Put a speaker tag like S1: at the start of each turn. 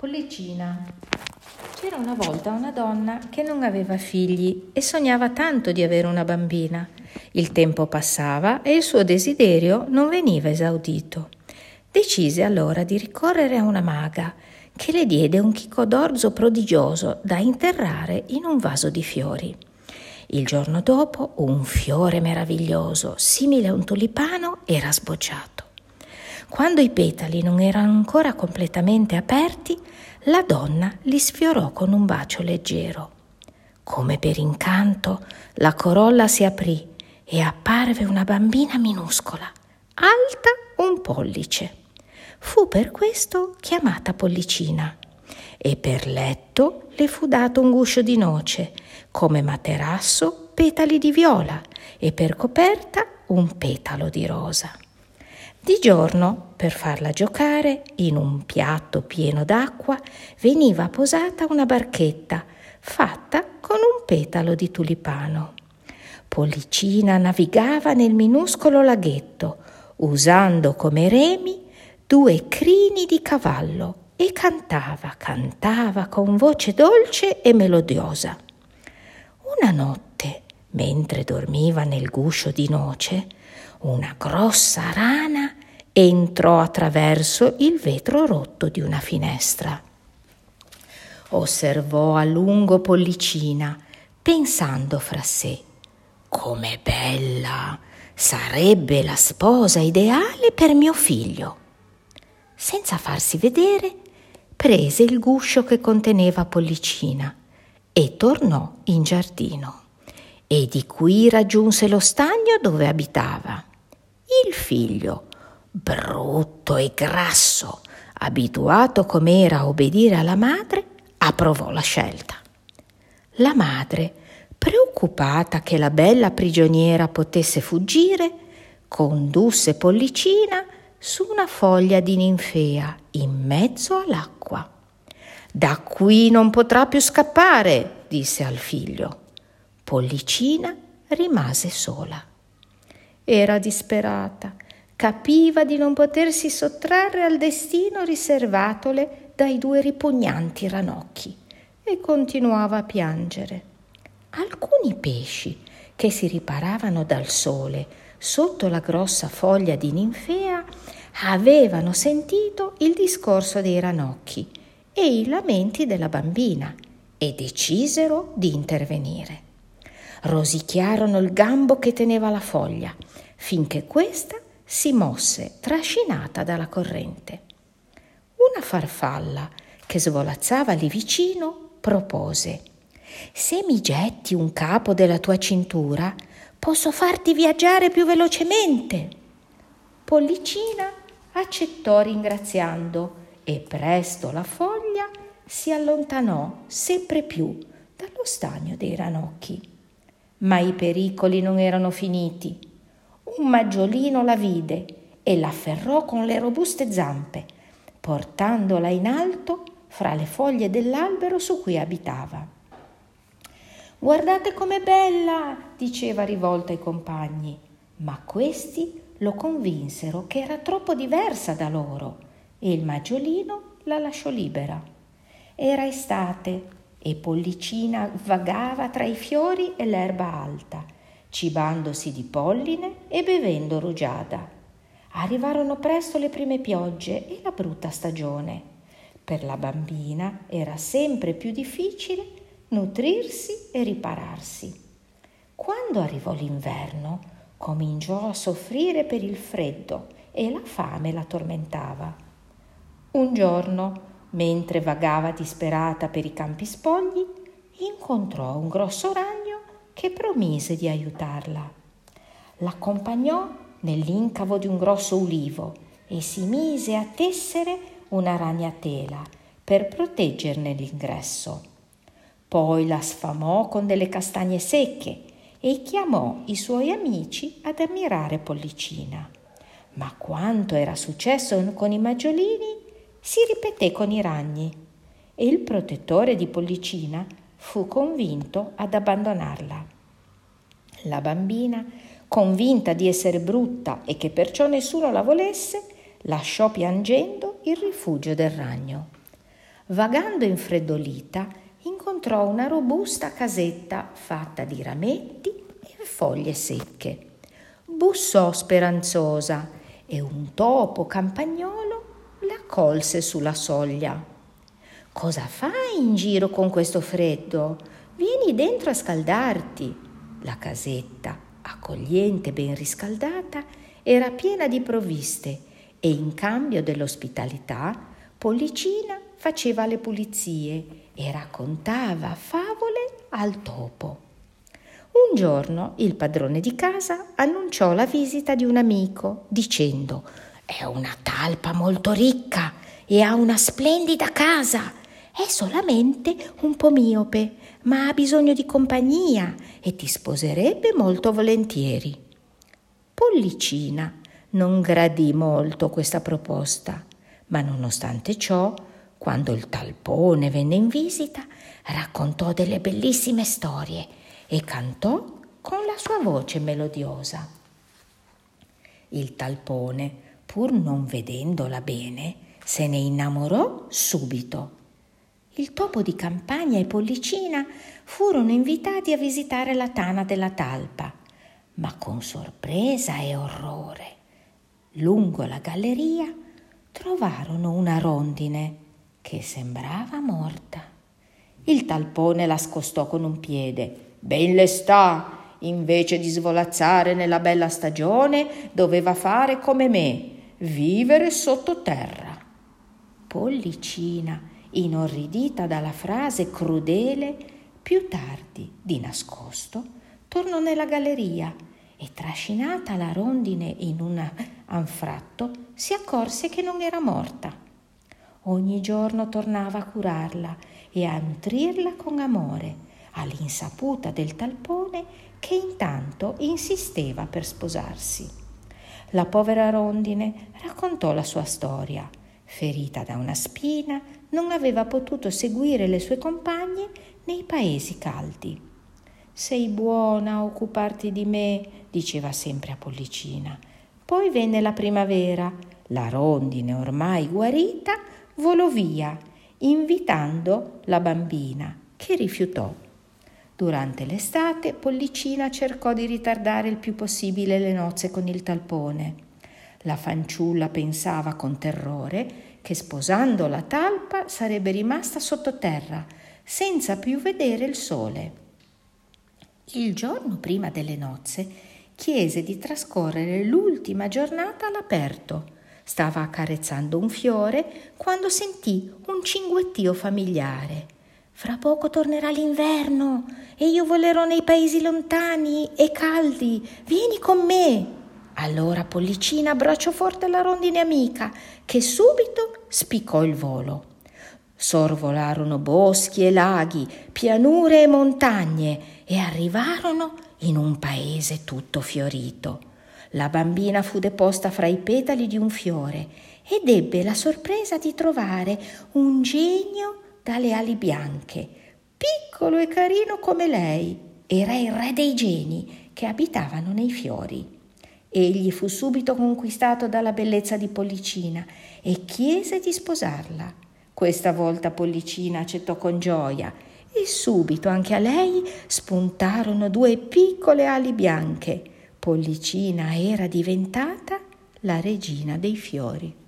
S1: Pollicina. C'era una volta una donna che non aveva figli e sognava tanto di avere una bambina. Il tempo passava e il suo desiderio non veniva esaudito. Decise allora di ricorrere a una maga che le diede un chicco d'orzo prodigioso da interrare in un vaso di fiori. Il giorno dopo un fiore meraviglioso, simile a un tulipano, era sbocciato. Quando i petali non erano ancora completamente aperti, la donna li sfiorò con un bacio leggero. Come per incanto, la corolla si aprì e apparve una bambina minuscola, alta un pollice. Fu per questo chiamata Pollicina e per letto le fu dato un guscio di noce, come materasso petali di viola e per coperta un petalo di rosa. Di giorno, per farla giocare, in un piatto pieno d'acqua veniva posata una barchetta fatta con un petalo di tulipano. Pollicina navigava nel minuscolo laghetto, usando come remi due crini di cavallo e cantava, cantava con voce dolce e melodiosa. Una notte, mentre dormiva nel guscio di noce, una grossa rana entrò attraverso il vetro rotto di una finestra. Osservò a lungo Pollicina, pensando fra sé, com'è bella, sarebbe la sposa ideale per mio figlio. Senza farsi vedere, prese il guscio che conteneva Pollicina e tornò in giardino. E di qui raggiunse lo stagno dove abitava. Il figlio, brutto e grasso, abituato com'era a obbedire alla madre, approvò la scelta. La madre, preoccupata che la bella prigioniera potesse fuggire, condusse Pollicina su una foglia di ninfea in mezzo all'acqua. Da qui non potrà più scappare, disse al figlio. Pollicina rimase sola. Era disperata, capiva di non potersi sottrarre al destino riservatole dai due ripugnanti ranocchi e continuava a piangere. Alcuni pesci che si riparavano dal sole sotto la grossa foglia di ninfea avevano sentito il discorso dei ranocchi e i lamenti della bambina e decisero di intervenire rosicchiarono il gambo che teneva la foglia, finché questa si mosse trascinata dalla corrente. Una farfalla che svolazzava lì vicino propose Se mi getti un capo della tua cintura, posso farti viaggiare più velocemente. Pollicina accettò ringraziando e presto la foglia si allontanò sempre più dallo stagno dei ranocchi. Ma i pericoli non erano finiti. Un maggiolino la vide e l'afferrò con le robuste zampe, portandola in alto fra le foglie dell'albero su cui abitava. Guardate com'è bella, diceva rivolta ai compagni, ma questi lo convinsero che era troppo diversa da loro e il maggiolino la lasciò libera. Era estate e Pollicina vagava tra i fiori e l'erba alta, cibandosi di polline e bevendo rugiada. Arrivarono presto le prime piogge e la brutta stagione. Per la bambina era sempre più difficile nutrirsi e ripararsi. Quando arrivò l'inverno, cominciò a soffrire per il freddo e la fame la tormentava. Un giorno Mentre vagava disperata per i campi spogli, incontrò un grosso ragno che promise di aiutarla. L'accompagnò nell'incavo di un grosso ulivo e si mise a tessere una ragnatela per proteggerne l'ingresso. Poi la sfamò con delle castagne secche e chiamò i suoi amici ad ammirare Pollicina. Ma quanto era successo con i maggiolini si ripeté con i ragni e il protettore di Pollicina fu convinto ad abbandonarla. La bambina, convinta di essere brutta e che perciò nessuno la volesse, lasciò piangendo il rifugio del ragno. vagando infreddolita, incontrò una robusta casetta fatta di rametti e foglie secche. Bussò speranzosa e un topo campagnolo la colse sulla soglia. Cosa fai in giro con questo freddo? Vieni dentro a scaldarti. La casetta, accogliente ben riscaldata, era piena di provviste e in cambio dell'ospitalità Pollicina faceva le pulizie e raccontava favole al topo. Un giorno il padrone di casa annunciò la visita di un amico dicendo è una talpa molto ricca e ha una splendida casa. È solamente un po' miope, ma ha bisogno di compagnia e ti sposerebbe molto volentieri. Pollicina non gradì molto questa proposta, ma nonostante ciò, quando il talpone venne in visita, raccontò delle bellissime storie e cantò con la sua voce melodiosa. Il talpone pur non vedendola bene, se ne innamorò subito. Il topo di campagna e Pollicina furono invitati a visitare la tana della talpa, ma con sorpresa e orrore. Lungo la galleria trovarono una rondine che sembrava morta. Il talpone la scostò con un piede. Ben le sta! Invece di svolazzare nella bella stagione, doveva fare come me vivere sottoterra. Pollicina, inorridita dalla frase crudele, più tardi, di nascosto, tornò nella galleria e trascinata la rondine in un anfratto, si accorse che non era morta. Ogni giorno tornava a curarla e a nutrirla con amore, all'insaputa del talpone che intanto insisteva per sposarsi. La povera rondine raccontò la sua storia. Ferita da una spina, non aveva potuto seguire le sue compagne nei paesi caldi. Sei buona a occuparti di me, diceva sempre a Pollicina. Poi venne la primavera. La rondine, ormai guarita, volò via, invitando la bambina, che rifiutò. Durante l'estate Pollicina cercò di ritardare il più possibile le nozze con il talpone. La fanciulla pensava con terrore che sposando la talpa sarebbe rimasta sottoterra, senza più vedere il sole. Il giorno prima delle nozze chiese di trascorrere l'ultima giornata all'aperto. Stava accarezzando un fiore quando sentì un cinguettio familiare. Fra poco tornerà l'inverno e io volerò nei paesi lontani e caldi. Vieni con me. Allora Pollicina abbracciò forte la rondine amica, che subito spiccò il volo. Sorvolarono boschi e laghi, pianure e montagne e arrivarono in un paese tutto fiorito. La bambina fu deposta fra i petali di un fiore ed ebbe la sorpresa di trovare un genio dalle ali bianche, piccolo e carino come lei. Era il re dei geni che abitavano nei fiori. Egli fu subito conquistato dalla bellezza di Pollicina e chiese di sposarla. Questa volta Pollicina accettò con gioia e subito anche a lei spuntarono due piccole ali bianche. Pollicina era diventata la regina dei fiori.